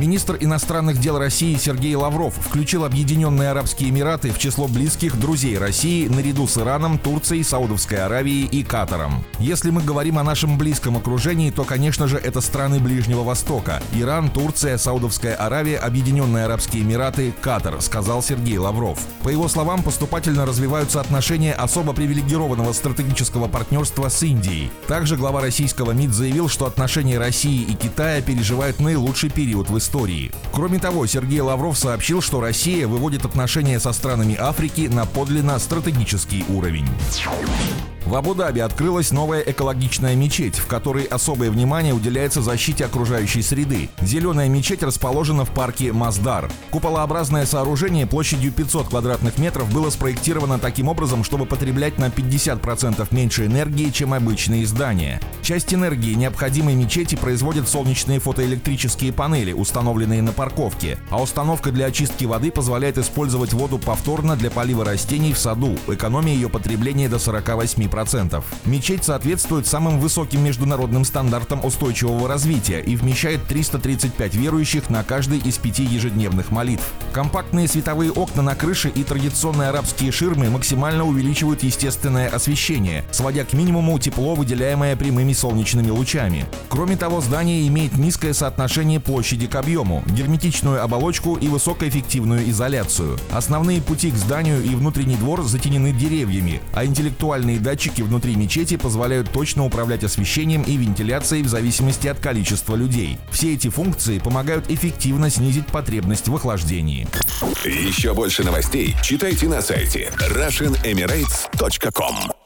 Министр иностранных дел России Сергей Лавров включил Объединенные Арабские Эмираты в число близких друзей России наряду с Ираном, Турцией, Саудовской Аравией и Катаром. Если мы говорим о нашем близком окружении, то, конечно же, это страны Ближнего Востока. Иран, Турция, Саудовская Аравия, Объединенные Арабские Эмираты, Катар, сказал Сергей Лавров. По его словам, поступательно развиваются отношения особо привилегированного стратегического партнерства с Индией. Также глава российского МИД заявил, что отношения России и Китая переживают наилучший период в истории истории. Кроме того, Сергей Лавров сообщил, что Россия выводит отношения со странами Африки на подлинно стратегический уровень. В Абу-Даби открылась новая экологичная мечеть, в которой особое внимание уделяется защите окружающей среды. Зеленая мечеть расположена в парке Маздар. Куполообразное сооружение площадью 500 квадратных метров было спроектировано таким образом, чтобы потреблять на 50% меньше энергии, чем обычные здания. Часть энергии необходимой мечети производят солнечные фотоэлектрические панели, установленные на парковке, а установка для очистки воды позволяет использовать воду повторно для полива растений в саду, экономия ее потребления до 48%. 10%. Мечеть соответствует самым высоким международным стандартам устойчивого развития и вмещает 335 верующих на каждый из пяти ежедневных молитв. Компактные световые окна на крыше и традиционные арабские ширмы максимально увеличивают естественное освещение, сводя к минимуму тепло, выделяемое прямыми солнечными лучами. Кроме того, здание имеет низкое соотношение площади объему, герметичную оболочку и высокоэффективную изоляцию. Основные пути к зданию и внутренний двор затенены деревьями, а интеллектуальные датчики внутри мечети позволяют точно управлять освещением и вентиляцией в зависимости от количества людей. Все эти функции помогают эффективно снизить потребность в охлаждении. Еще больше новостей читайте на сайте RussianEmirates.com